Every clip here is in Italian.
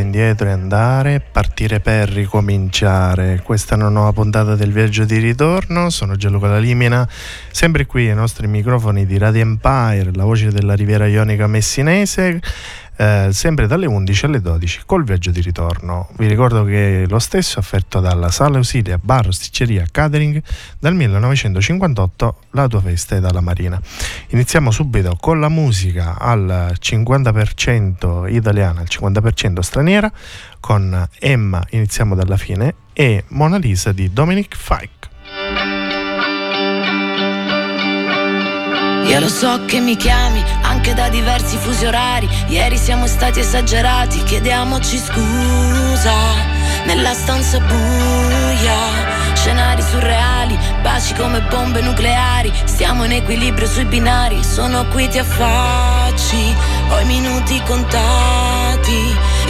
indietro e andare, partire per ricominciare. Questa è una nuova puntata del viaggio di ritorno, sono Gianluca La Limina, sempre qui ai nostri microfoni di Radio Empire, la voce della Riviera Ionica Messinese eh, sempre dalle 11 alle 12 col viaggio di ritorno. Vi ricordo che lo stesso è offerto dalla Sala Ausilia Bar Sticceria Catering dal 1958 la tua festa è dalla Marina. Iniziamo subito con la musica al 50% italiana, al 50% straniera con Emma, iniziamo dalla fine, e Mona Lisa di Dominic Fike. Io lo so che mi chiami anche da diversi fusi orari. Ieri siamo stati esagerati, chiediamoci scusa. Nella stanza buia, scenari surreali, baci come bombe nucleari. Stiamo in equilibrio sui binari, sono qui ti affacci, ho i minuti contati.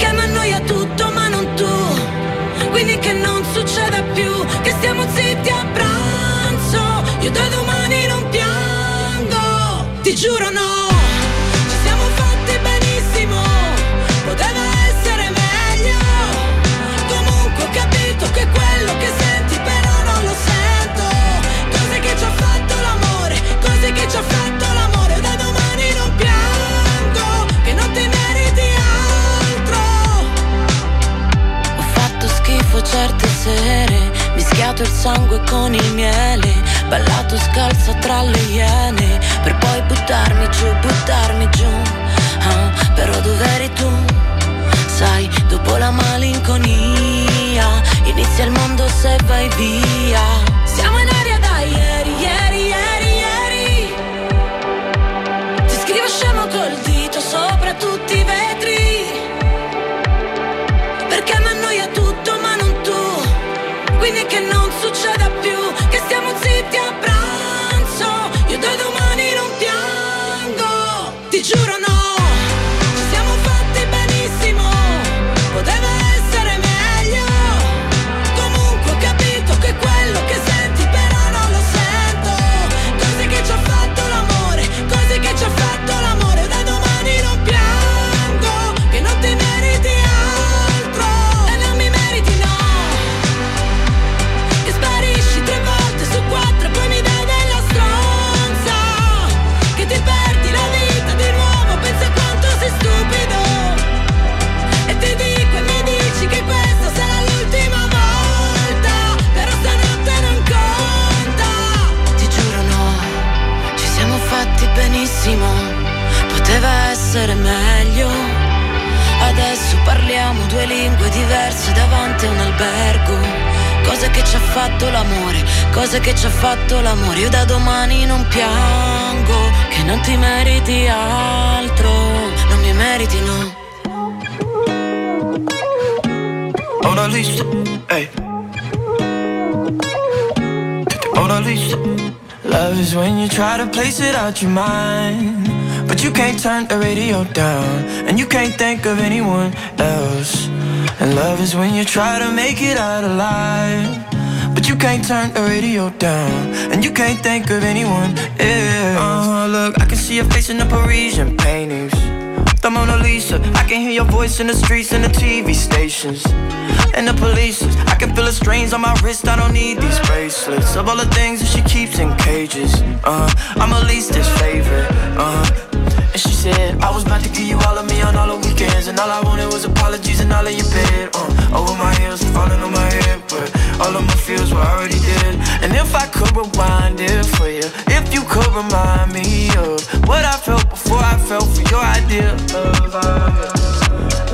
perché mi annoia tutto ma non tu. Quindi che non succeda più Che stiamo zitti a pranzo. Io da domani non piango Ti giuro il sangue con il miele Ballato scalzo tra le iene Per poi buttarmi giù, buttarmi giù ah, Però dov'eri tu? Sai, dopo la malinconia Inizia il mondo se vai via. Siamo in aria da ieri, ieri, ieri, ieri. Ti scrivo scemo col dito sopra tutti i vetri. Perché mi annoia tutto ma quindi che non fatto l'amore. Io da domani non piango, che non ti meriti altro, non mi meriti no. Ora lista, ehi. Ora lista. Love is when you try to place it out your mind. But you can't turn the radio down, and you can't think of anyone else. And love is when you try to make it out alive. You can't turn the radio down, and you can't think of anyone else. Uh-huh, look, I can see your face in the Parisian paintings. The Mona Lisa, I can hear your voice in the streets and the TV stations. And the police, I can feel the strains on my wrist. I don't need these bracelets. Of all the things that she keeps in cages, uh, I'm at least favorite. Uh, I was about to give you all of me on all the weekends. And all I wanted was apologies and all of your bed. Uh, over my heels falling on my head. But all of my feels were already dead. And if I could rewind it for you, if you could remind me of what I felt before I felt for your idea of love.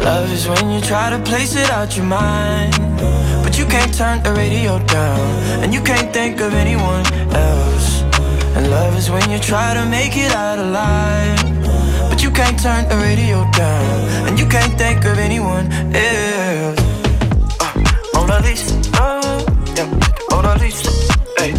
Love is when you try to place it out your mind, but you can't turn the radio down, and you can't think of anyone else. And love is when you try to make it out alive, can't turn the radio down, and you can't think of anyone else. Uh, Mona Lisa, uh, yeah, Mona Lisa, hey,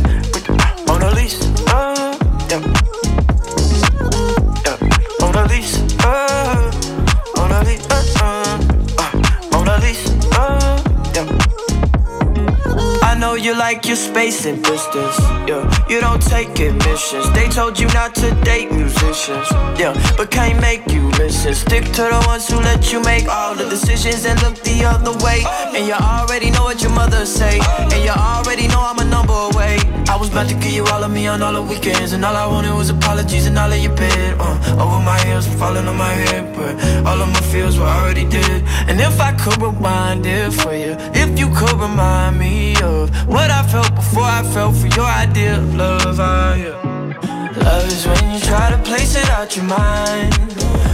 you like your space and distance. Yeah, you don't take admissions. They told you not to date musicians. Yeah, but can't make you listen. Stick to the ones who let you make all the decisions and look the other way. And you already know what your mother say. And you already know I'm a number away. I was about to give you all of me on all the weekends, and all I wanted was apologies and all of your bed. Uh, over my heels, falling on my head, but all of my feels were already dead. And if I could rewind it for you, if you could remind me of what I felt before I felt for your idea of love. I, yeah. Love is when you try to place it out your mind,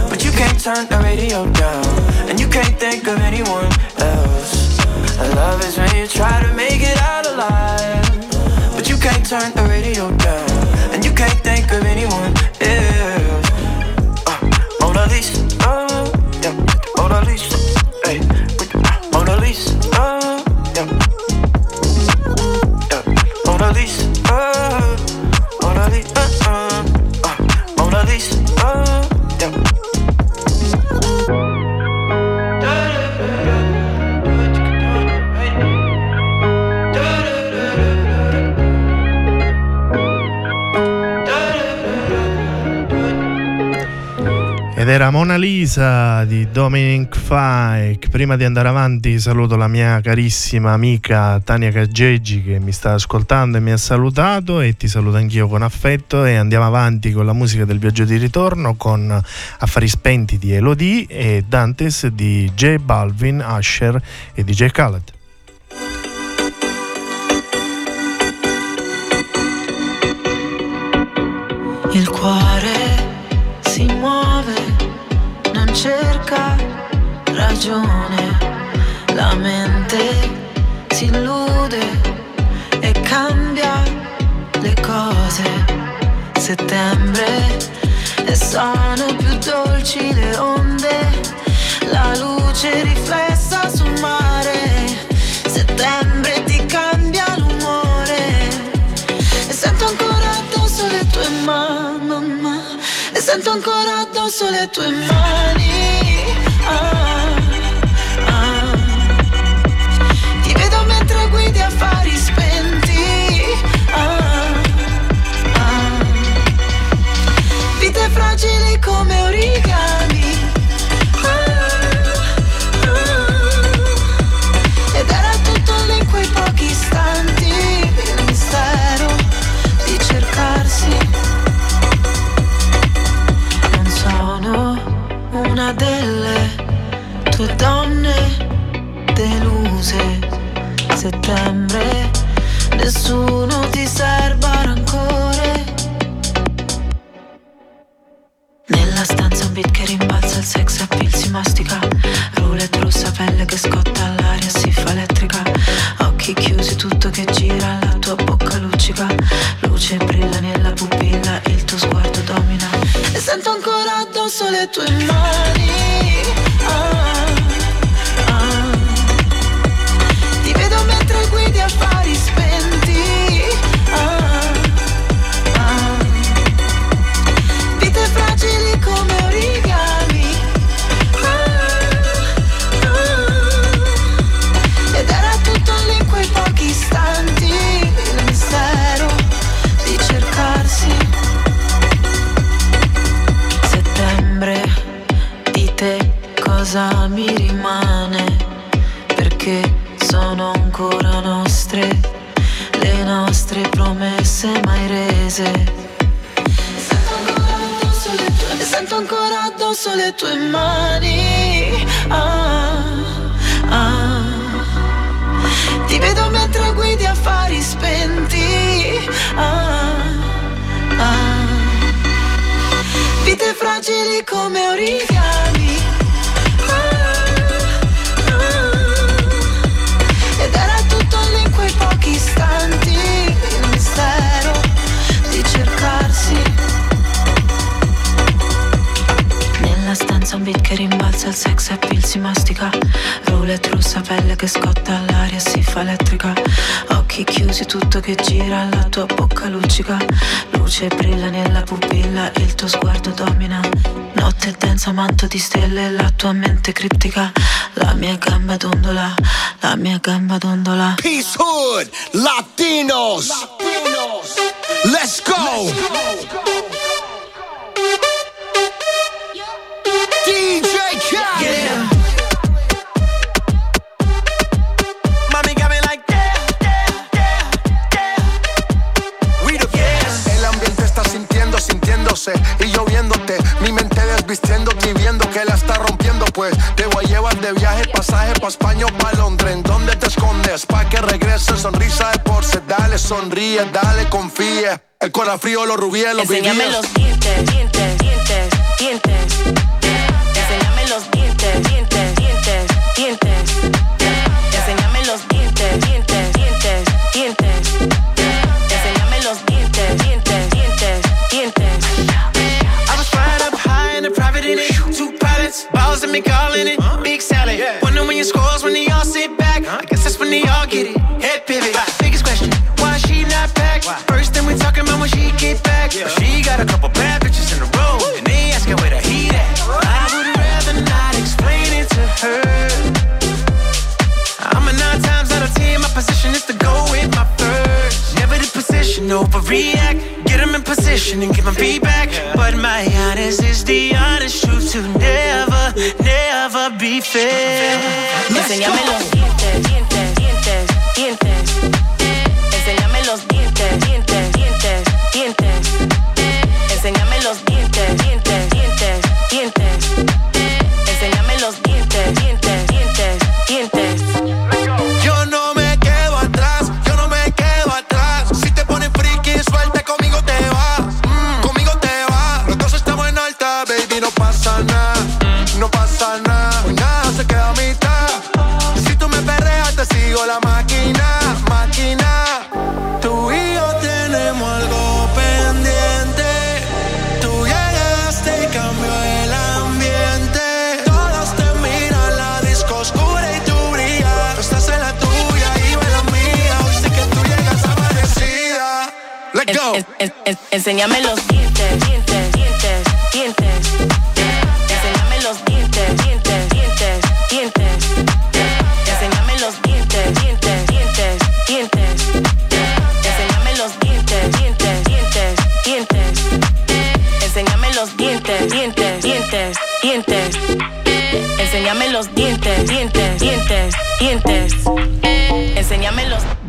but you can't turn the radio down, and you can't think of anyone else. Love is when you try to make it out alive, but you can't turn the radio down, and you can't think of anyone else. Uh, Mona Lisa, uh, yeah, Mona Lisa, hey, Mona Lisa, uh, Mona Lisa, uh, Mona Lisa, uh, uh, Mona Lisa, uh, yeah. Ed era Mona Lisa di Dominic Fike. Prima di andare avanti saluto la mia carissima amica Tania Caggeggi che mi sta ascoltando e mi ha salutato e ti saluto anch'io con affetto e andiamo avanti con la musica del viaggio di ritorno con Affari Spenti di Elodie e Dantes di J Balvin, Usher e DJ Khaled. Il cuore cerca ragione, la mente si illude e cambia le cose. Settembre e sono più dolci le onde, la luce riflessa sento ancora addosso le tue mani. Ah, ah. Ti vedo mentre guidi affari spenti. Ah, ah. Vite fragili come origami. Una delle tue donne deluse. Settembre, nessuno ti serba nella pupilla, il tuo sguardo domina Notte densa, manto di stelle, la tua mente criptica La mia gamba dondola, la mia gamba dondola Peace Hood, Latinos, Latinos. Let's go. Let's go. Y yo viéndote, mi mente desvistiéndote y viendo que la está rompiendo, pues te voy a llevar de viaje, pasaje pa' España o pa' Londres. ¿En dónde te escondes? Pa' que regrese, sonrisa de porce, dale, sonríe, dale, confía. El corazón frío, los rubíes, los Enséñame los dientes, dientes, dientes, dientes. Enséñame los dientes, dientes, dientes, balls and me calling it Big Sally. Wonder when your scores when they all sit back. I guess that's when they all get it. Head pivot. Biggest question, why she not back? First thing we talking about when she get back. She got a couple bad bitches in a row, and they asking where the heat at. I would rather not explain it to her. I'm a nine times out of ten, my position is to go with my first. Never the position, overreact get them in position and give them feedback. But my honest is the honest truth to never, never be fair. Let's go.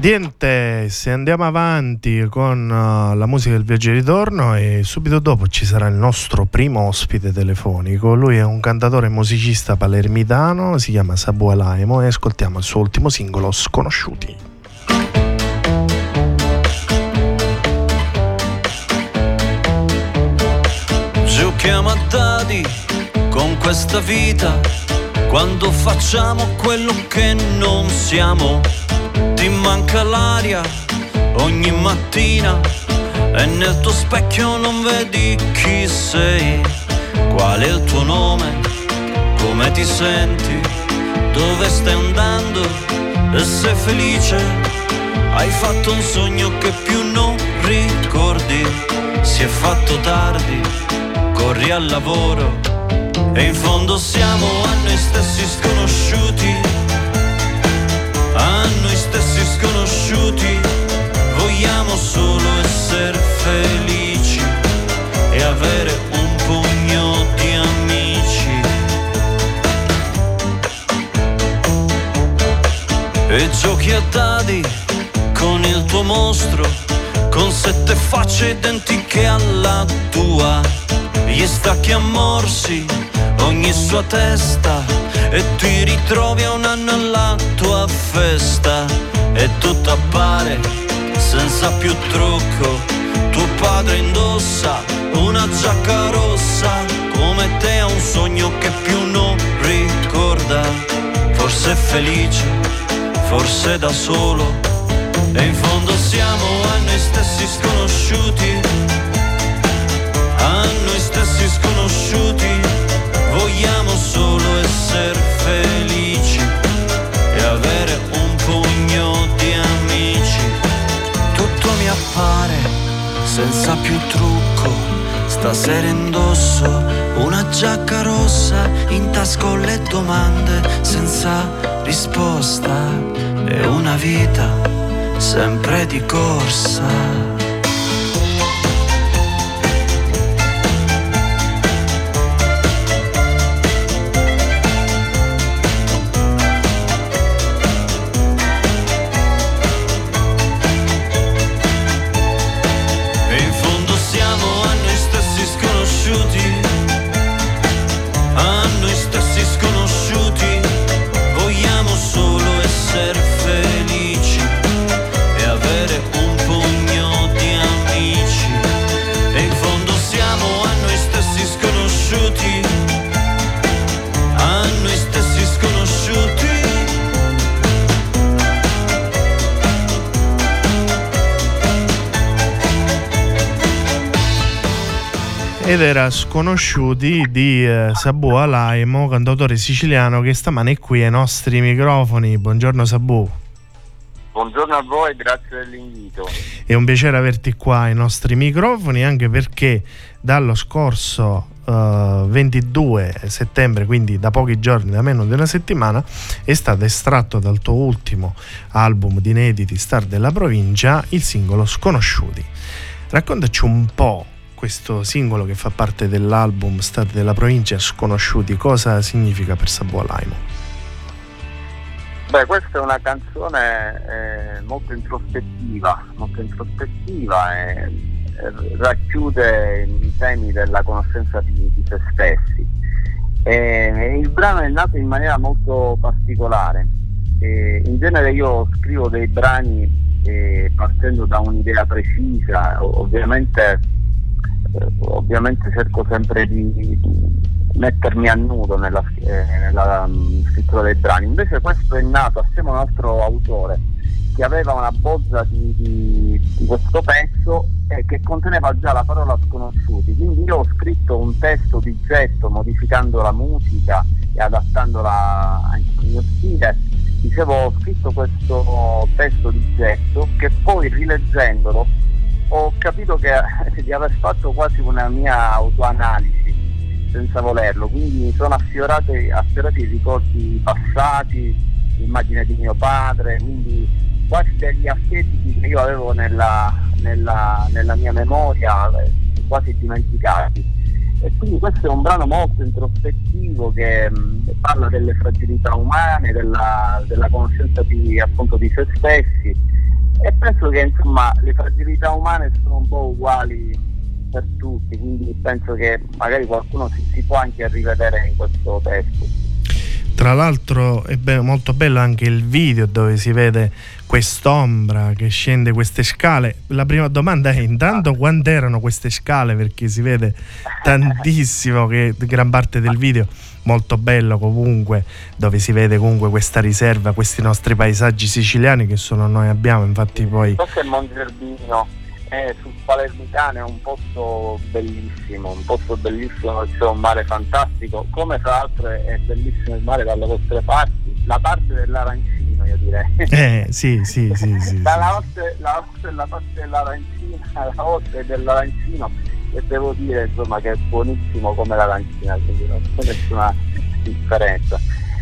Niente, se andiamo avanti con uh, la musica del viaggio di ritorno e subito dopo ci sarà il nostro primo ospite telefonico. Lui è un cantatore e musicista palermitano, si chiama Sabu Alaimo e ascoltiamo il suo ultimo singolo Sconosciuti. Giochiamo a dadi con questa vita quando facciamo quello che non siamo ti manca l'aria ogni mattina e nel tuo specchio non vedi chi sei, qual è il tuo nome, come ti senti, dove stai andando? E sei felice, hai fatto un sogno che più non ricordi, si è fatto tardi, corri al lavoro. E in fondo siamo a noi stessi sconosciuti. A stessi sconosciuti, vogliamo solo essere felici e avere un pugno di amici. E giochi a dadi con il tuo mostro, con sette facce identiche alla tua, gli stacchi a morsi ogni sua testa e ti ritrovi a un anno alla tua festa e tutto appare senza più trucco Tuo padre indossa una giacca rossa, come te ha un sogno che più non ricorda. Forse è felice, forse da solo. E in fondo siamo a noi stessi sconosciuti, a noi stessi sconosciuti, vogliamo solo essere felici e avere un pugno di amici. Tutto mi appare senza più trucco, stasera indosso una giacca rossa, in tasca le domande senza risposta e una vita sempre di corsa. Ed era Sconosciuti di eh, Sabu Alaimo, cantautore siciliano che stamane è qui ai nostri microfoni. Buongiorno Sabu. Buongiorno a voi, grazie dell'invito. È un piacere averti qua ai nostri microfoni anche perché dallo scorso uh, 22 settembre, quindi da pochi giorni, da meno di una settimana, è stato estratto dal tuo ultimo album di inediti Star della provincia il singolo Sconosciuti. Raccontaci un po' questo singolo che fa parte dell'album State della provincia Sconosciuti, cosa significa per Sabu Alaimo? Beh, questa è una canzone eh, molto introspettiva, molto introspettiva e, e, racchiude i temi della conoscenza di, di se stessi. E, il brano è nato in maniera molto particolare. E, in genere io scrivo dei brani eh, partendo da un'idea precisa, ovviamente ovviamente cerco sempre di, mettermi a nudo nella, eh, nella um, scrittura dei brani, invece questo è nato assieme a un altro autore che aveva una bozza di, di, di questo pezzo e che conteneva già la parola sconosciuti, quindi io ho scritto un testo di getto modificando la musica e adattandola anche al mio stile. Dicevo ho scritto questo testo di getto che poi rileggendolo ho capito che, di aver fatto quasi una mia autoanalisi senza volerlo, quindi mi sono affiorati, affiorati i ricordi passati, l'immagine di mio padre, quindi quasi degli archetipi che io avevo nella, nella, nella mia memoria, eh, quasi dimenticati. E quindi questo è un brano molto introspettivo che mh, mm, parla delle fragilità umane, della, della conoscenza di, appunto, di se stessi e penso che insomma le fragilità umane sono un po' uguali per tutti, quindi penso che magari qualcuno si, si può anche rivedere in questo testo. Tra l'altro è be- molto bello anche il video dove si vede quest'ombra che scende queste scale. La prima domanda è intanto quando erano queste scale? Perché si vede tantissimo che gran parte del video molto bello comunque dove si vede comunque questa riserva, questi nostri paesaggi siciliani che solo noi abbiamo, infatti poi... Questo è Monterbino, è sul Palermitano, è un posto bellissimo, un posto bellissimo, c'è un mare fantastico, come tra l'altro è bellissimo il mare dalle vostre parti, la parte dell'arancino io direi. Eh sì, sì, sì. sì, la, vostra, la vostra è la parte dell'arancino, la vostra è dell'arancino e devo dire insomma che è buonissimo come l'arancina, quindi non c'è nessuna differenza.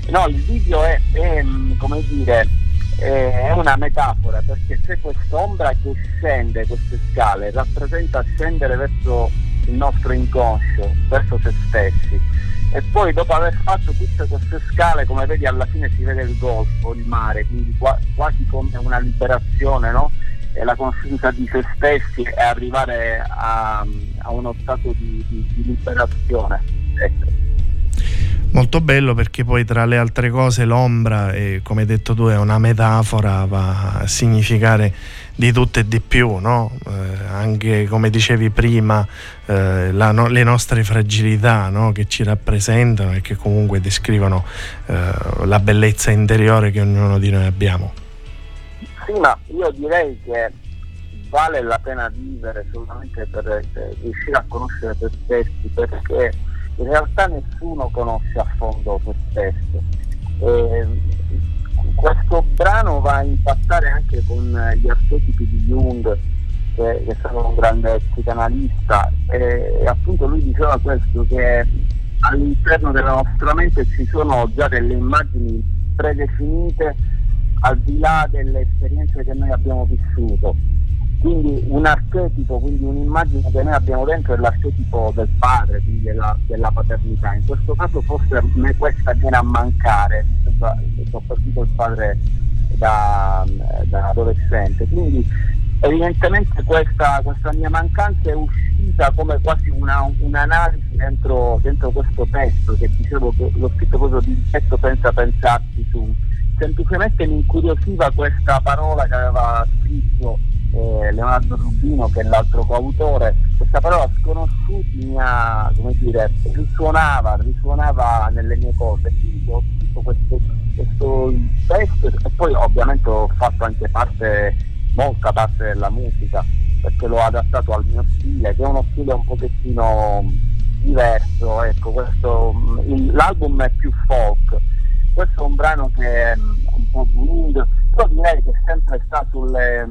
No, il video è, è come dire, è una metafora perché c'è quest'ombra che scende queste scale, rappresenta scendere verso il nostro inconscio, verso se stessi. E poi dopo aver fatto tutte queste scale, come vedi alla fine si vede il golfo, il mare, quindi quasi come una liberazione, no? e la conoscenza di se stessi e arrivare a, a uno stato di, di, di liberazione. Ecco. Molto bello perché poi tra le altre cose l'ombra, è, come hai detto tu, è una metafora, va a significare di tutto e di più, no? eh, anche come dicevi prima, eh, no, le nostre fragilità no? che ci rappresentano e che comunque descrivono eh, la bellezza interiore che ognuno di noi abbiamo. Sì, ma io direi che vale la pena vivere solamente per riuscire a conoscere te stessi perché in realtà nessuno conosce a fondo se stesso. E questo brano va a impattare anche con gli archetipi di Jung, che è stato un grande psicanalista, e appunto lui diceva questo, che all'interno della nostra mente ci sono già delle immagini predefinite al di là delle esperienze che noi abbiamo vissuto quindi un archetipo, quindi un'immagine che noi abbiamo dentro è l'archetipo del padre, quindi della, della paternità. In questo caso forse a me questa viene a mancare, ho partito il padre da, da, adolescente, quindi evidentemente questa, questa, mia mancanza è uscita come quasi una, un'analisi dentro, dentro, questo testo, che dicevo che l'ho scritto proprio di getto senza pensarci su. Semplicemente mi incuriosiva questa parola che aveva scritto eh, Leonardo Rubino che è l'altro coautore, questa parola sconosciuti mi ha, come dire, risuonava, risuonava nelle mie cose, quindi ho scritto questo, questo testo e poi ovviamente ho fatto anche parte, molta parte della musica, perché l'ho adattato al mio stile, che è uno stile un pochettino diverso, ecco, questo, il, l'album è più folk, questo è un brano che è un po' blues, però direi che sempre sta sulle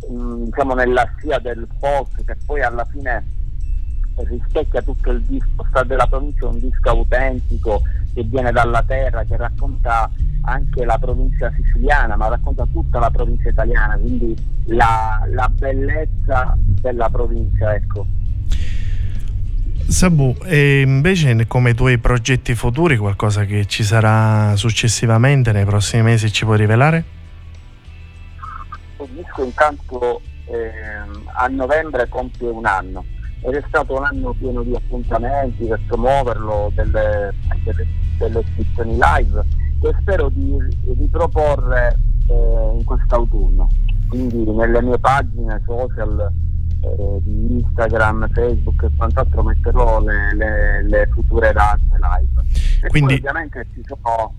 diciamo nella scia del folk che poi alla fine rispecchia tutto il disco, della provincia un disco autentico che viene dalla terra, che racconta anche la provincia siciliana, ma racconta tutta la provincia italiana, quindi la, la bellezza della provincia, ecco. Sabu, e invece come tuoi progetti futuri, qualcosa che ci sarà successivamente nei prossimi mesi ci puoi rivelare? Questo disco intanto eh, a novembre compie un anno ed è stato un anno pieno di appuntamenti per promuoverlo, delle, delle, delle iscrizioni live che spero di riproporre eh, in quest'autunno. Quindi nelle mie pagine social eh, di Instagram, Facebook e quant'altro metterò le, le, le future date live. E Quindi... ovviamente ci sono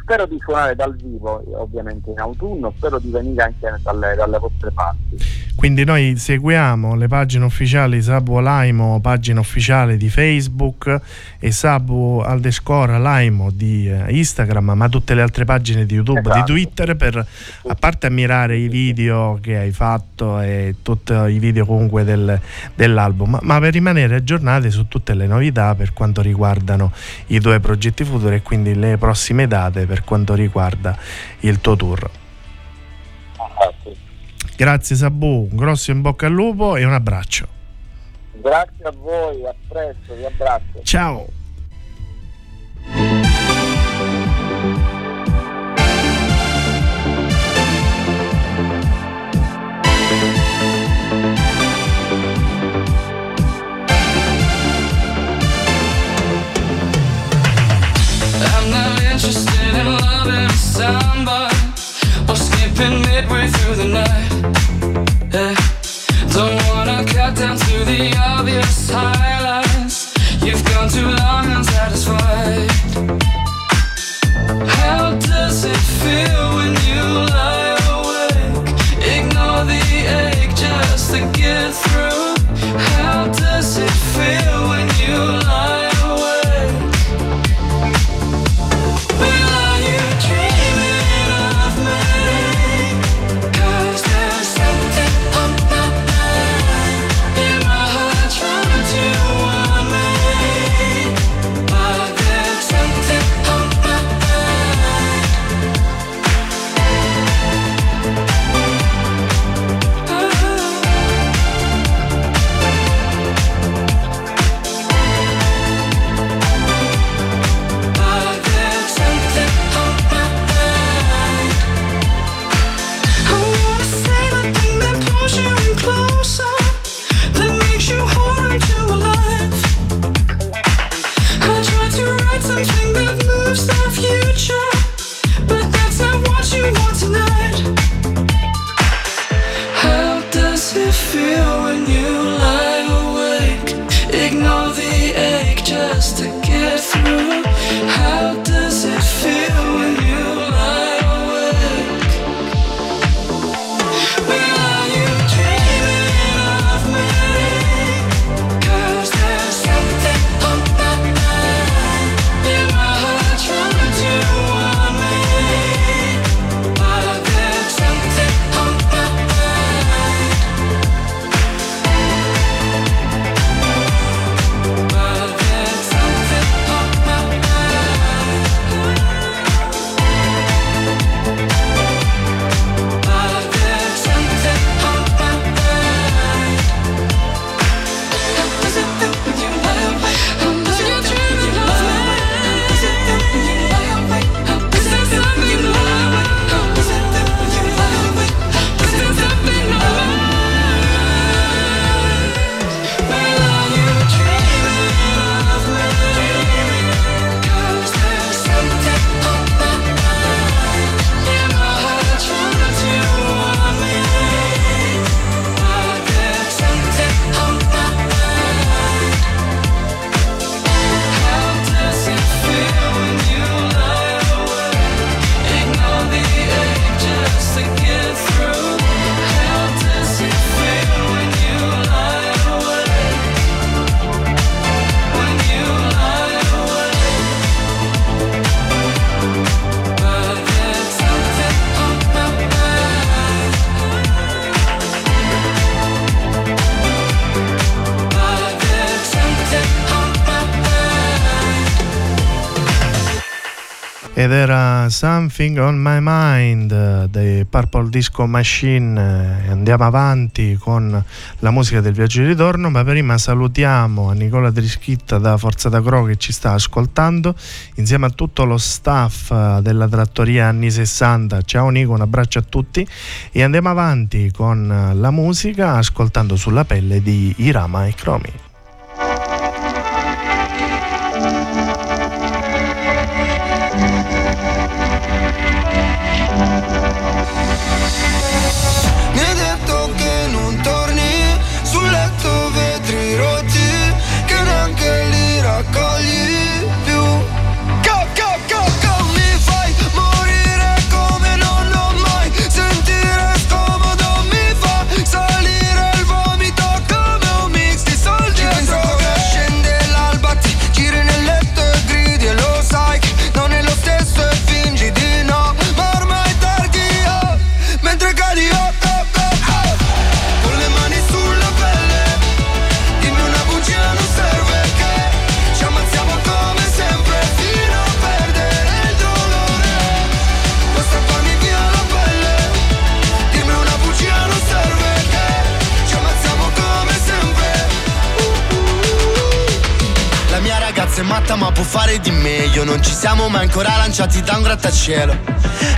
spero di suonare dal vivo ovviamente in autunno, spero di venire anche dalle, dalle vostre parti. Quindi noi seguiamo le pagine ufficiali Sabu Alaimo, pagina ufficiale di Facebook e Sabu Aldescore Alaimo di eh, Instagram, ma tutte le altre pagine di YouTube, esatto. di Twitter per a parte ammirare i video che hai fatto e tutti i video comunque del, dell'album, ma per rimanere aggiornati su tutte le novità per quanto riguardano i tuoi progetti futuri e quindi le prossime date per quanto riguarda il tuo tour. Grazie Sabu, un grosso in bocca al lupo e un abbraccio. Grazie a voi, a presto, vi abbraccio. Ciao. Somebody or skipping midway through the night. Yeah. Don't wanna cut down to the obvious highlights. You've gone too long unsatisfied. How does it feel when you lie ed era Something on My Mind dei Purple Disco Machine e andiamo avanti con la musica del viaggio di ritorno ma prima salutiamo a Nicola Trischitta da Forza da Cro che ci sta ascoltando insieme a tutto lo staff della trattoria anni 60 ciao Nico un abbraccio a tutti. E andiamo avanti con la musica ascoltando sulla pelle di Irama e Cromi Non ci siamo mai ancora lanciati da un grattacielo.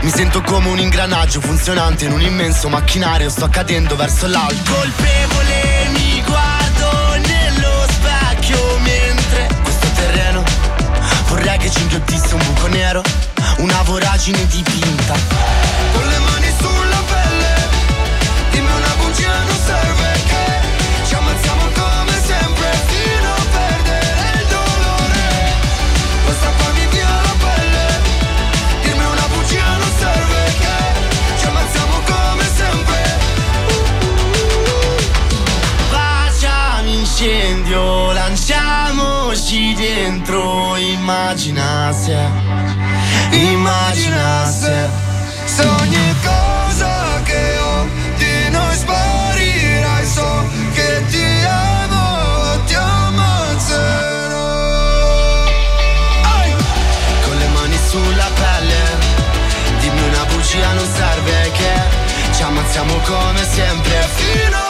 Mi sento come un ingranaggio funzionante in un immenso macchinario. Sto cadendo verso l'alto. Colpevole mi guardo nello specchio Mentre questo terreno vorrei che ci inghiottisse un buco nero Una voragine dipinta. Con le mani sulla pelle Dimmi una bugia non serve incendio, lanciamoci dentro Immagina se, immagina se Se ogni cosa che ho di noi sparirai So che ti amo, ti ammazzerò. Ai! Con le mani sulla pelle Dimmi una bugia non serve che Ci ammazziamo come sempre. Fino a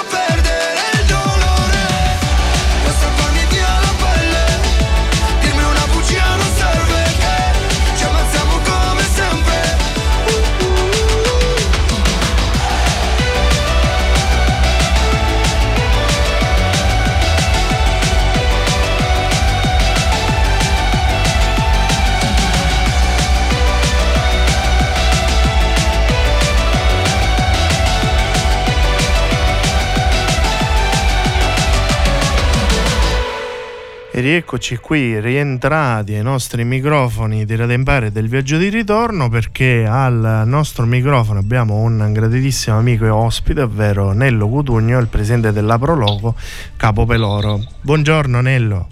E rieccoci qui, rientrati ai nostri microfoni di Radempare del viaggio di ritorno perché al nostro microfono abbiamo un graditissimo amico e ospite, ovvero Nello Cutugno, il presidente della Prologo, Capo Peloro. Buongiorno Nello.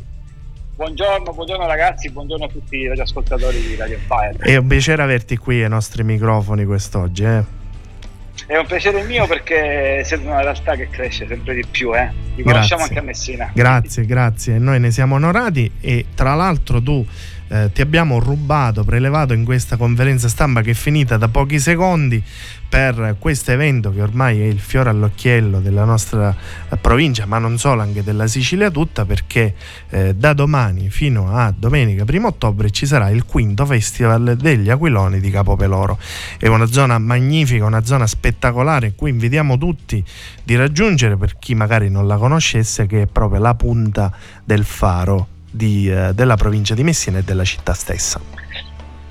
Buongiorno, buongiorno ragazzi, buongiorno a tutti gli ascoltatori di Radio Empire. È un piacere averti qui ai nostri microfoni quest'oggi. Eh? È un piacere mio perché siete una realtà che cresce sempre di più, eh? Ti conosciamo anche a Messina. Grazie, grazie. Noi ne siamo onorati e tra l'altro tu eh, ti abbiamo rubato, prelevato in questa conferenza stampa che è finita da pochi secondi per questo evento che ormai è il fiore all'occhiello della nostra eh, provincia, ma non solo, anche della Sicilia tutta, perché eh, da domani fino a domenica 1 ottobre ci sarà il quinto festival degli Aquiloni di Capopeloro. È una zona magnifica, una zona spettacolare, cui invitiamo tutti di raggiungere per chi magari non la conoscesse, che è proprio la punta del faro di, eh, della provincia di Messina e della città stessa.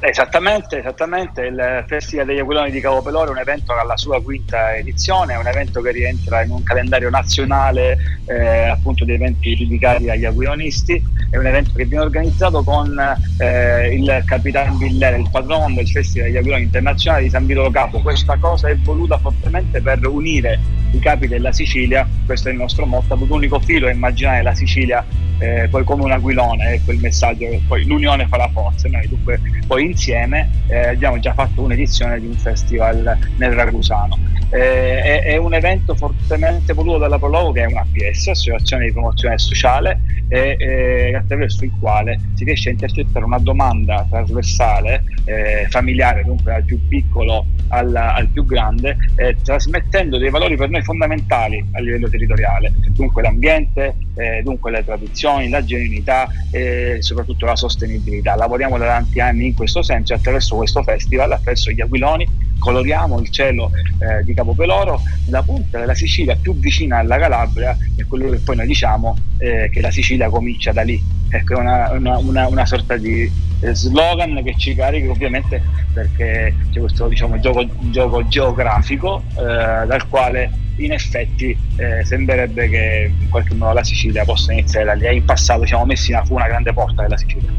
Esattamente, esattamente, il Festival degli Aquiloni di Cavo Pelore è un evento che ha la sua quinta edizione, è un evento che rientra in un calendario nazionale eh, appunto di eventi dedicati agli aquilonisti, è un evento che viene organizzato con eh, il Capitan Villere, il patrono del Festival degli Aquiloni Internazionale di San Vito Capo. Questa cosa è voluta fortemente per unire i capi della Sicilia, questo è il nostro motto, l'unico filo è immaginare la Sicilia eh, poi come un aquilone, ecco il messaggio che poi l'unione fa la forza, noi dunque poi insieme eh, abbiamo già fatto un'edizione di un festival nel Ragusano. Eh, è, è, un evento fortemente voluto dalla Prologo che è una APS, Associazione di Promozione Sociale, e, attraverso il quale si riesce a intercettare una domanda trasversale, eh, familiare, dunque dal più piccolo al, al più grande, eh, trasmettendo dei valori per noi fondamentali a livello territoriale, dunque l'ambiente, eh, dunque le tradizioni, la genuinità e soprattutto la sostenibilità. Lavoriamo da tanti anni in questo senso e attraverso questo festival, attraverso gli aquiloni, coloriamo il cielo eh, di Capopeloro, la punta della Sicilia più vicina alla Calabria è quello che poi noi diciamo eh, che la Sicilia comincia da lì. Ecco, è una, una, una, una sorta di eh, slogan che ci carica ovviamente perché c'è questo diciamo, gioco, gioco geografico eh, dal quale in effetti eh, sembrerebbe che in qualche modo la Sicilia possa iniziare da lì. In passato diciamo, Messina fu una grande porta della Sicilia.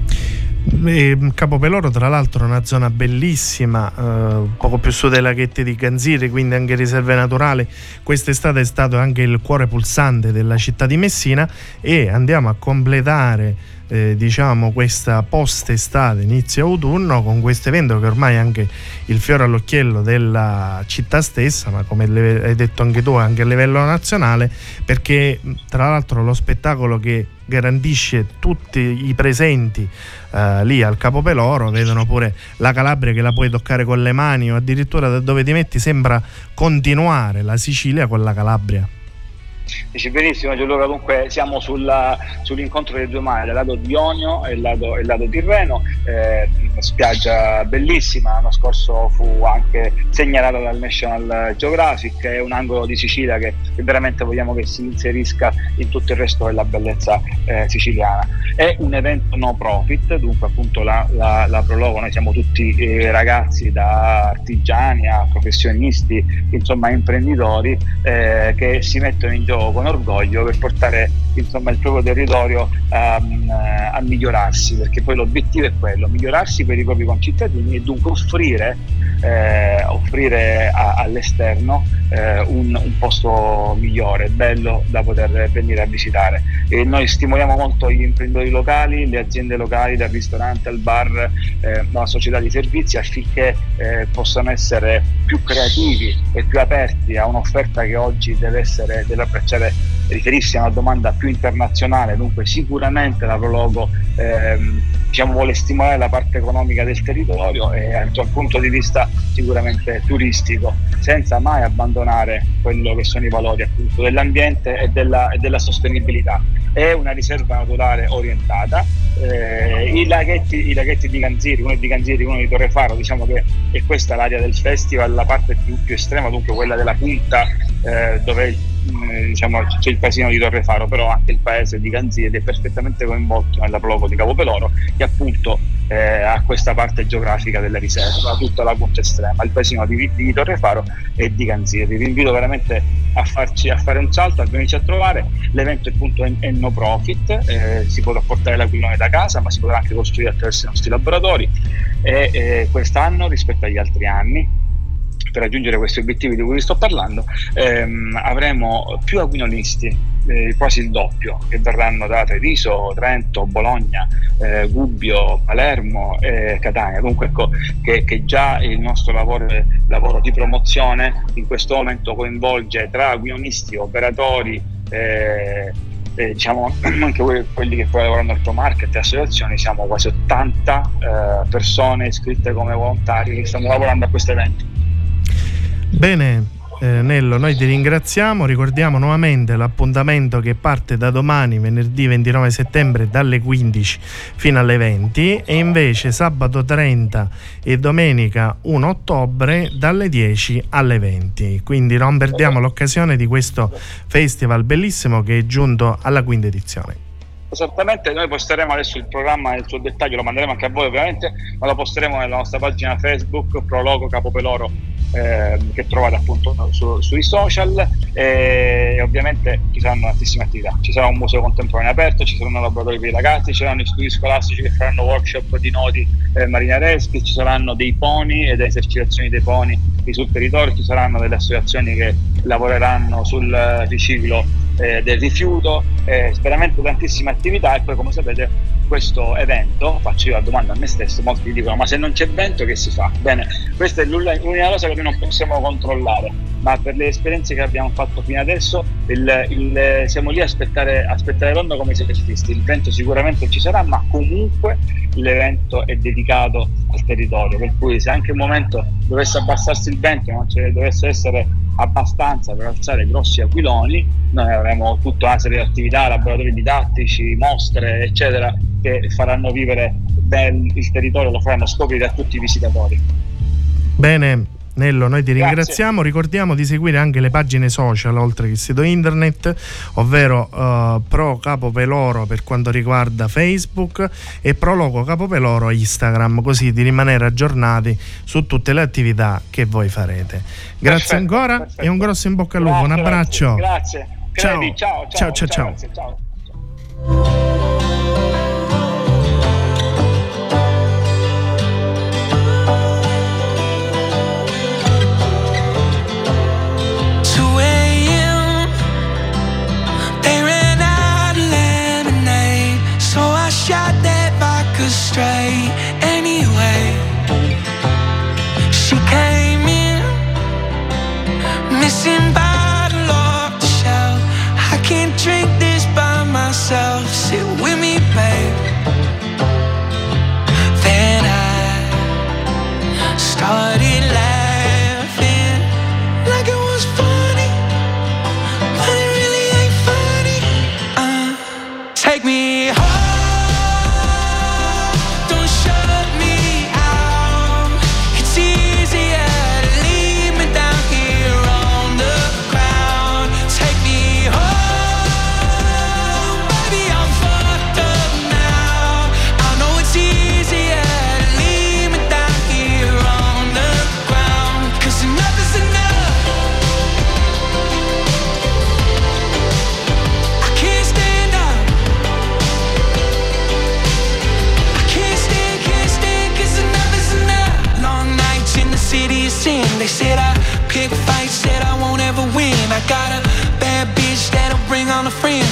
E Capopeloro tra l'altro è una zona bellissima, eh, poco più su dei laghetti di Ganziri, quindi anche riserve naturali. Quest'estate è stato anche il cuore pulsante della città di Messina e andiamo a completare eh, diciamo questa post estate inizio autunno con questo evento che ormai è anche il fiore all'occhiello della città stessa ma come hai detto anche tu anche a livello nazionale perché tra l'altro lo spettacolo che garantisce tutti i presenti eh, lì al Capopeloro vedono pure la Calabria che la puoi toccare con le mani o addirittura da dove ti metti sembra continuare la Sicilia con la Calabria Dici benissimo Gianluca, dunque siamo sulla, sull'incontro dei due mari, il lato di Ionio e il lato, il lato Tirreno, eh, spiaggia bellissima, l'anno scorso fu anche segnalata dal National Geographic, è un angolo di Sicilia che, che veramente vogliamo che si inserisca in tutto il resto della bellezza eh, siciliana. È un evento no profit, dunque appunto la, la, la Prologo, noi siamo tutti eh, ragazzi da artigiani a professionisti, insomma imprenditori eh, che si mettono in gioco con orgoglio per portare insomma, il proprio territorio um, a migliorarsi, perché poi l'obiettivo è quello, migliorarsi per i propri concittadini e dunque offrire, eh, offrire a, all'esterno eh, un, un, posto migliore, bello da poter venire a visitare. E noi stimoliamo molto gli imprenditori locali, le aziende locali, dal ristorante al bar, eh, alla società di servizi affinché eh, possano essere più creativi e più aperti a un'offerta che oggi deve essere deve abbracciare riferirsi a una domanda più internazionale, dunque sicuramente la Prologo ehm, diciamo, vuole stimolare la parte economica del territorio e dal punto di vista sicuramente turistico, senza mai abbandonare quello che sono i valori appunto dell'ambiente e della, e della sostenibilità. È una riserva naturale orientata. Eh, i, laghetti, i, laghetti, di Ganziri, uno di Ganziri, uno di Torrefaro, diciamo che è questa l'area del festival, la parte più, più estrema, dunque quella della punta eh, dove eh, diciamo, c'è il paesino di Torrefaro, però anche il paese di Ganziri è perfettamente coinvolto nella Plogo di Capopeloro che appunto eh, a questa parte geografica della riserva, tutta la punta estrema, il paesino di, di Torrefaro e di Canzirri. Vi invito veramente a, farci, a fare un salto, a venirci a trovare. L'evento appunto è, è no profit, eh, si potrà portare l'aquilone da casa, ma si potrà anche costruire attraverso i nostri laboratori e eh, quest'anno rispetto agli altri anni per raggiungere questi obiettivi di cui vi sto parlando, ehm, avremo più aquinolisti, eh, quasi il doppio, che verranno da Treviso, Trento, Bologna, eh, Gubbio, Palermo e Catania. Dunque ecco che, che già il nostro lavoro, lavoro, di promozione in questo momento coinvolge tra aquinolisti, operatori, eh, eh, diciamo anche quelli che poi lavorano al Pro Market e associazioni, siamo quasi 80 eh, persone iscritte come volontari che stanno lavorando a questo evento. Bene, eh, Nello, noi ti ringraziamo, ricordiamo nuovamente l'appuntamento che parte da domani, venerdì 29 settembre, dalle 15 fino alle 20 e invece sabato 30 e domenica 1 ottobre dalle 10 alle 20. Quindi non perdiamo l'occasione di questo festival bellissimo che è giunto alla quinta edizione. Esattamente, noi posteremo adesso il programma nel suo dettaglio, lo manderemo anche a voi ovviamente, ma lo posteremo nella nostra pagina Facebook, Prologo Capopeloro eh, che trovate appunto su, sui social e ovviamente ci saranno tantissime attività. Ci sarà un museo contemporaneo aperto, ci saranno laboratori per i ragazzi, ci saranno gli studi scolastici che faranno workshop di nodi eh, marinareschi, ci saranno dei poni e delle esercitazioni dei poni sul territorio, ci saranno delle associazioni che lavoreranno sul riciclo eh, del rifiuto, eh, veramente tantissime attività e poi come sapete questo evento, faccio io la domanda a me stesso, molti dicono ma se non c'è vento che si fa? Bene, questa è l'unica cosa che noi non possiamo controllare, ma per le esperienze che abbiamo fatto fino adesso il, il, siamo lì a aspettare, aspettare l'onda come surfisti, il vento sicuramente ci sarà, ma comunque l'evento è dedicato al territorio, per cui se anche un momento dovesse abbassarsi il vento, non ce dovesse essere abbastanza per alzare grossi aquiloni, noi avremo tutta una serie di attività, laboratori didattici, mostre, eccetera, che faranno vivere bel, il territorio, lo faranno scoprire a tutti i visitatori. Bene, Nello, noi ti ringraziamo, ricordiamo di seguire anche le pagine social oltre che il sito internet, ovvero uh, Pro Capo Peloro per quanto riguarda Facebook e Pro Logo Capo Peloro Instagram, così di rimanere aggiornati su tutte le attività che voi farete. Grazie perfetto, ancora perfetto. e un grosso in bocca al lupo, grazie, un abbraccio. Grazie. grazie. Ciao. ciao, ciao, ciao. ciao. ciao. Música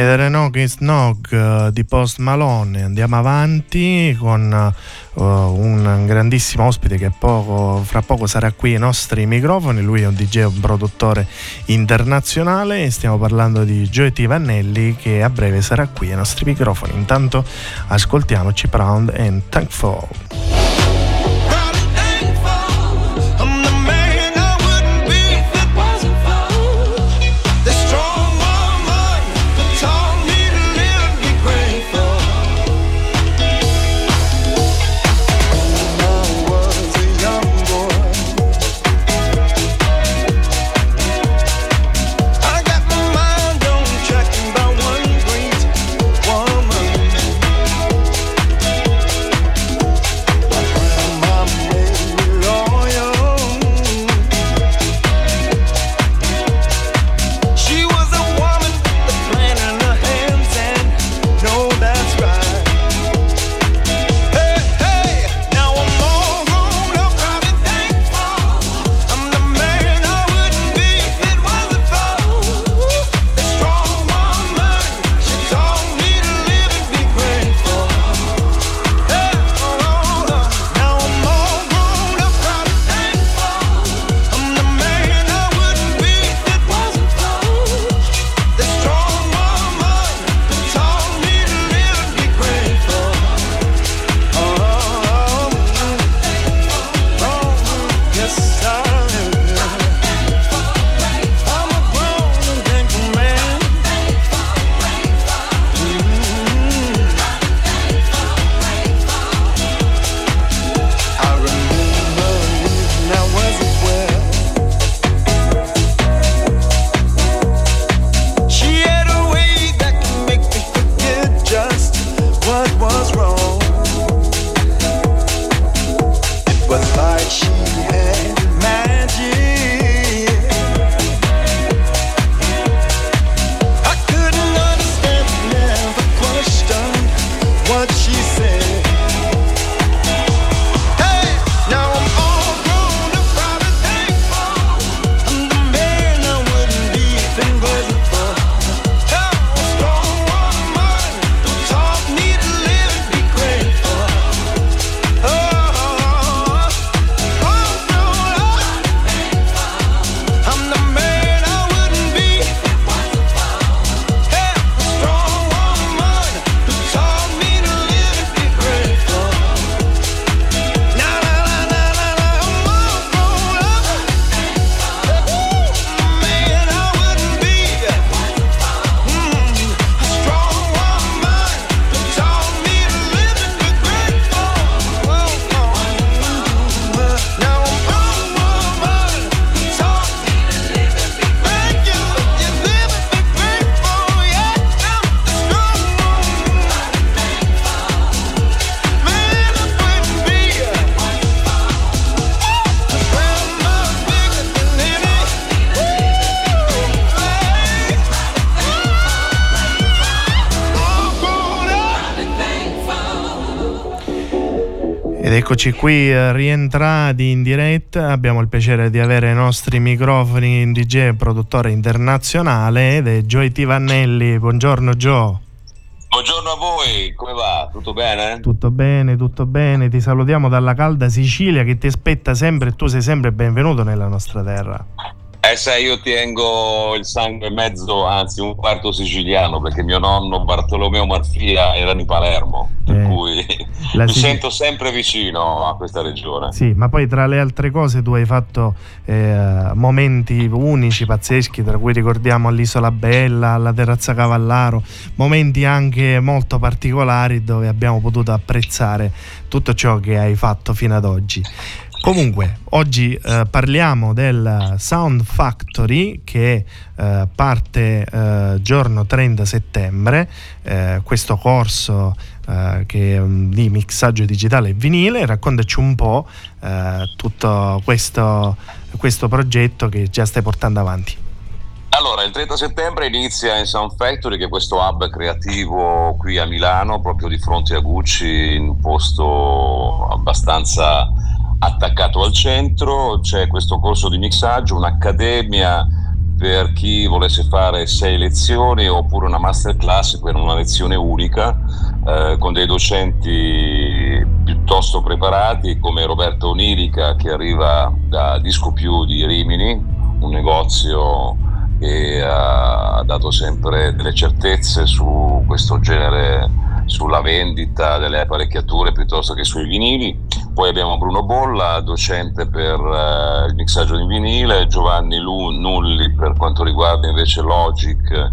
Ed era Nog is Nog uh, di Post Malone. Andiamo avanti con uh, un grandissimo ospite che poco, fra poco sarà qui ai nostri microfoni. Lui è un DJ, un produttore internazionale stiamo parlando di T. Vannelli che a breve sarà qui ai nostri microfoni. Intanto ascoltiamoci Proud and Thankful. Eccoci qui eh, rientrati in diretta, abbiamo il piacere di avere ai nostri microfoni un DJ produttore internazionale ed è Joy T. Vannelli. Buongiorno Joe. Buongiorno a voi, come va? Tutto bene? Tutto bene, tutto bene. Ti salutiamo dalla calda Sicilia che ti aspetta sempre e tu sei sempre benvenuto nella nostra terra. Eh sai, io tengo il sangue mezzo, anzi un quarto siciliano, perché mio nonno Bartolomeo Marfia era di Palermo, per eh, cui mi Sicilia... sento sempre vicino a questa regione. Sì, ma poi tra le altre cose tu hai fatto eh, momenti unici, pazzeschi, tra cui ricordiamo all'Isola Bella, alla Terrazza Cavallaro, momenti anche molto particolari dove abbiamo potuto apprezzare tutto ciò che hai fatto fino ad oggi. Comunque, oggi eh, parliamo del Sound Factory che eh, parte eh, giorno 30 settembre, eh, questo corso eh, che, di mixaggio digitale e vinile. Raccontaci un po' eh, tutto questo, questo progetto che già stai portando avanti. Allora, il 30 settembre inizia in Sound Factory, che è questo hub creativo qui a Milano, proprio di fronte a Gucci, in un posto abbastanza attaccato al centro, c'è questo corso di mixaggio, un'accademia per chi volesse fare sei lezioni oppure una masterclass per una lezione unica eh, con dei docenti piuttosto preparati come Roberto Onirica che arriva da Disco Più di Rimini, un negozio che ha dato sempre delle certezze su questo genere sulla vendita delle apparecchiature piuttosto che sui vinili. Poi abbiamo Bruno Bolla, docente per uh, il mixaggio di vinile, Giovanni Lu, Nulli per quanto riguarda invece Logic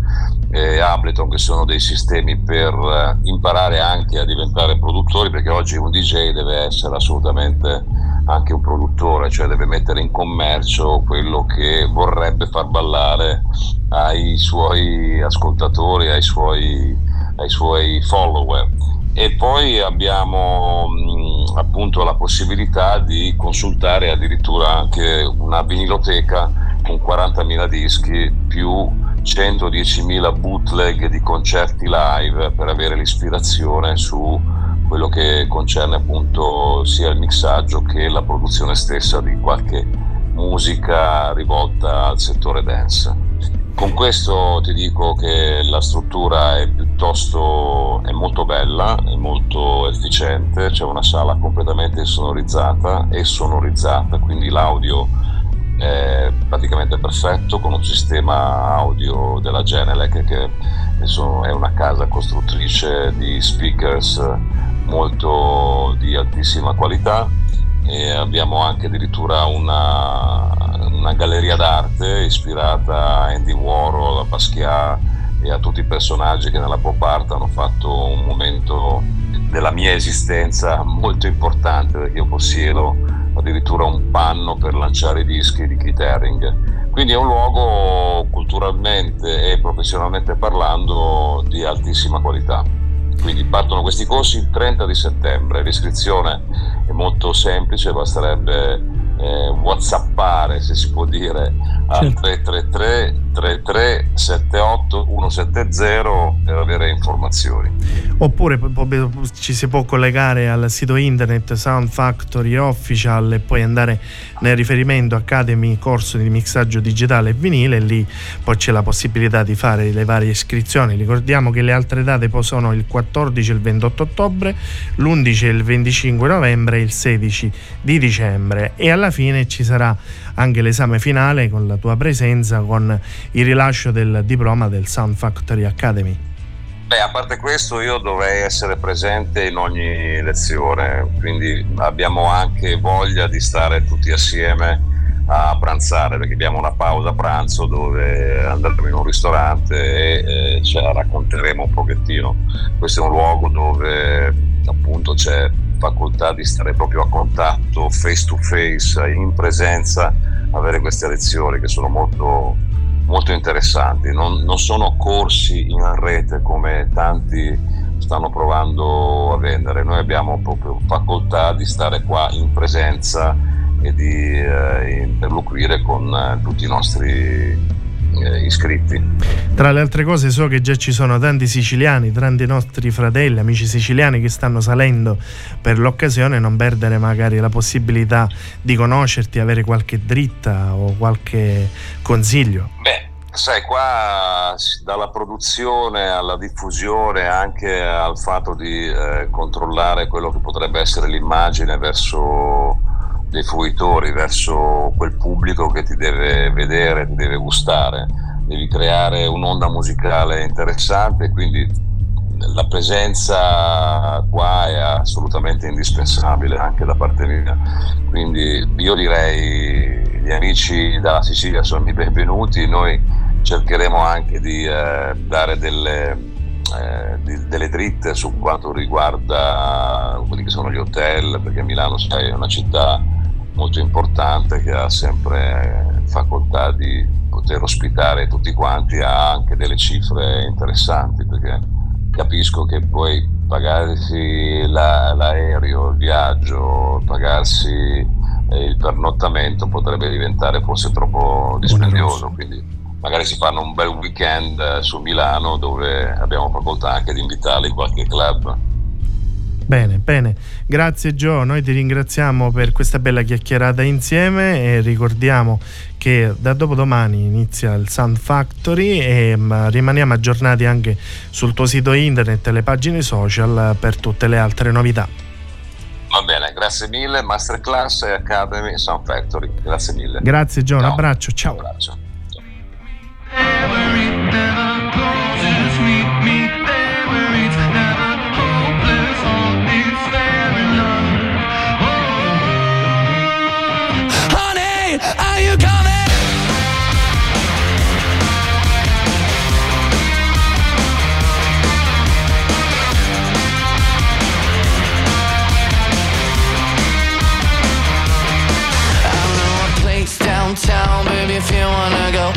e Ableton che sono dei sistemi per uh, imparare anche a diventare produttori perché oggi un DJ deve essere assolutamente anche un produttore, cioè deve mettere in commercio quello che vorrebbe far ballare ai suoi ascoltatori, ai suoi ai suoi follower e poi abbiamo mh, appunto la possibilità di consultare addirittura anche una viniloteca con 40.000 dischi più 110.000 bootleg di concerti live per avere l'ispirazione su quello che concerne appunto sia il mixaggio che la produzione stessa di qualche musica rivolta al settore dance. Con questo ti dico che la struttura è piuttosto è molto bella, è molto efficiente, c'è una sala completamente sonorizzata e sonorizzata, quindi l'audio è praticamente perfetto con un sistema audio della Genelec che è una casa costruttrice di speakers molto di altissima qualità e abbiamo anche addirittura una, una galleria d'arte ispirata a Andy Warhol, a Basquiat e a tutti i personaggi che nella pop art hanno fatto un momento della mia esistenza molto importante perché io possiedo addirittura un panno per lanciare i dischi di Keith Haring. Quindi è un luogo culturalmente e professionalmente parlando di altissima qualità. Quindi partono questi corsi il 30 di settembre, l'iscrizione è molto semplice, basterebbe eh, whatsappare se si può dire a certo. 333 3378 170 per avere informazioni. Oppure ci si può collegare al sito internet Sound Factory Official e poi andare nel riferimento Academy corso di mixaggio digitale e vinile. Lì poi c'è la possibilità di fare le varie iscrizioni. Ricordiamo che le altre date poi sono il 14 e il 28 ottobre l'11 e il 25 novembre e il 16 di dicembre. E alla fine ci sarà anche l'esame finale con la tua presenza con il rilascio del diploma del Sound Factory Academy. Beh, a parte questo io dovrei essere presente in ogni lezione, quindi abbiamo anche voglia di stare tutti assieme a pranzare perché abbiamo una pausa pranzo dove andremo in un ristorante e eh, ce la racconteremo un pochettino. Questo è un luogo dove appunto c'è facoltà di stare proprio a contatto face to face, in presenza, avere queste lezioni che sono molto, molto interessanti. Non, non sono corsi in rete come tanti stanno provando a vendere, noi abbiamo proprio facoltà di stare qua in presenza e di eh, interloquire con eh, tutti i nostri eh, iscritti. Tra le altre cose so che già ci sono tanti siciliani, tanti nostri fratelli, amici siciliani che stanno salendo per l'occasione, non perdere magari la possibilità di conoscerti, avere qualche dritta o qualche consiglio. Beh, sai, qua dalla produzione alla diffusione, anche al fatto di eh, controllare quello che potrebbe essere l'immagine verso dei fruitori, verso quel pubblico che ti deve vedere, ti deve gustare, devi creare un'onda musicale interessante, quindi la presenza qua è assolutamente indispensabile anche da parte mia. Quindi io direi gli amici dalla Sicilia sono i benvenuti, noi cercheremo anche di eh, dare delle, eh, delle dritte su quanto riguarda quelli che sono gli hotel, perché Milano sai, è una città molto importante che ha sempre facoltà di poter ospitare tutti quanti, ha anche delle cifre interessanti perché capisco che poi pagarsi la, l'aereo, il viaggio, pagarsi eh, il pernottamento potrebbe diventare forse troppo dispendioso, quindi magari si fanno un bel weekend su Milano dove abbiamo facoltà anche di invitarli in qualche club. Bene, bene. Grazie Gio, noi ti ringraziamo per questa bella chiacchierata insieme e ricordiamo che da dopodomani inizia il Sound Factory e um, rimaniamo aggiornati anche sul tuo sito internet e le pagine social per tutte le altre novità. Va bene, grazie mille, Masterclass e Academy Sound Factory. Grazie mille. Grazie Gio, un abbraccio, ciao. Un abbraccio. If you wanna go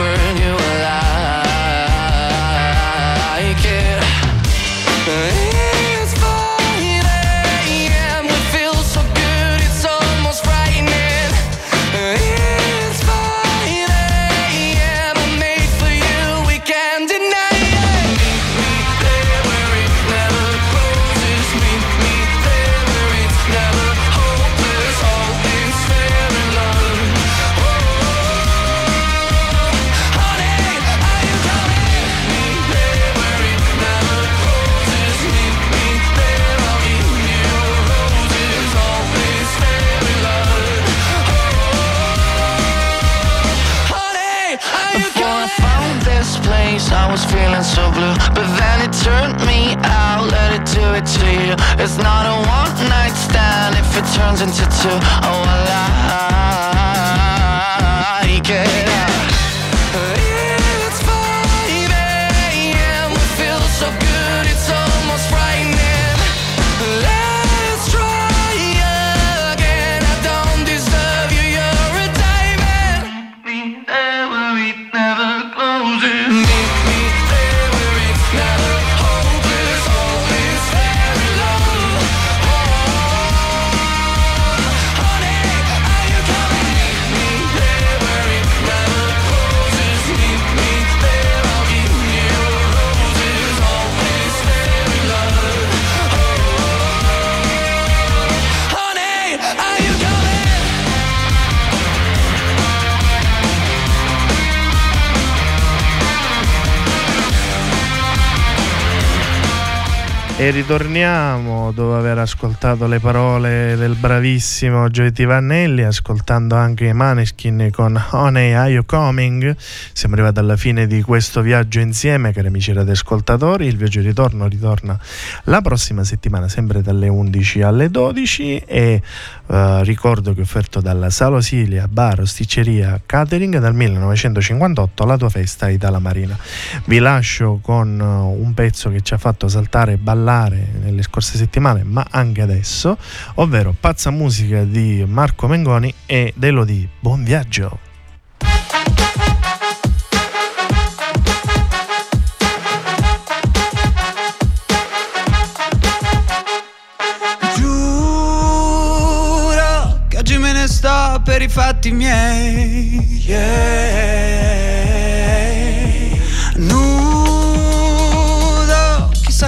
ritorniamo dopo aver ascoltato le parole del bravissimo Gioetti Vannelli, ascoltando anche i Maneskin con Honey Are You Coming. Siamo arrivati alla fine di questo viaggio insieme, cari amici radioascoltatori. Il viaggio di ritorno ritorna la prossima settimana, sempre dalle 11 alle 12 e Uh, ricordo che è offerto dalla Salosilia Bar, Osticceria, Catering dal 1958 alla tua festa Itala Marina. Vi lascio con uh, un pezzo che ci ha fatto saltare e nelle scorse settimane, ma anche adesso, ovvero Pazza Musica di Marco Mengoni e Delodì. Buon viaggio! per i fatti miei. Yeah.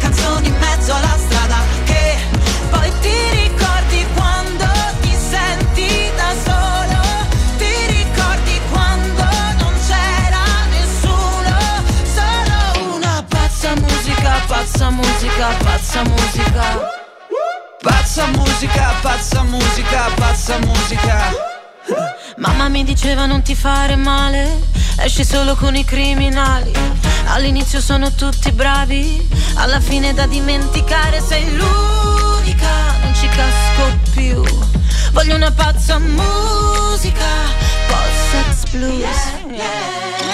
canzoni in mezzo alla strada che poi ti ricordi quando ti senti da solo, ti ricordi quando non c'era nessuno, solo una pazza musica, pazza musica, pazza musica. Pazza musica, pazza musica, pazza musica. Mamma mi diceva non ti fare male, esci solo con i criminali All'inizio sono tutti bravi, alla fine da dimenticare sei l'unica, non ci casco più. Voglio una pazza musica, post-sex blues.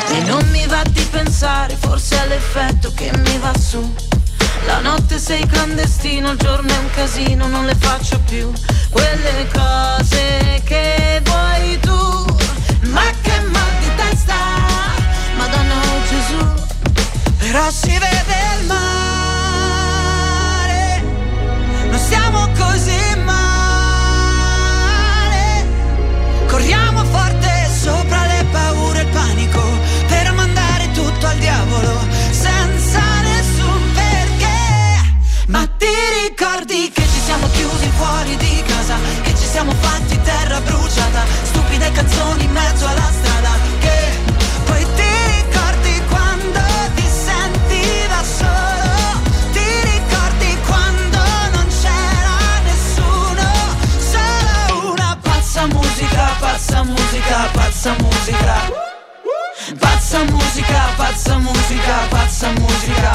E non mi va di pensare, forse è l'effetto che mi va su. La notte sei clandestino, il giorno è un casino, non le faccio più quelle cose che vuoi tu. Ma che Però si vede il mare, non siamo così male. Corriamo forte sopra le paure e il panico per mandare tutto al diavolo Ma ti ricordi che ci siamo chiusi fuori di casa? Che ci siamo fatti terra bruciata? Stupide canzoni in mezzo alla strada pazza musica, pazza musica Pazza musica, pazza musica, pazza musica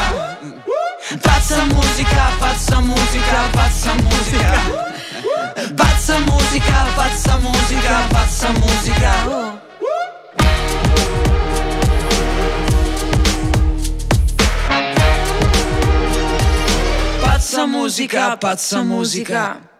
Pazza musica, pazza musica, pazza musica. Pazza musica, pazza musica, musica. Pazza musica, pazza musica.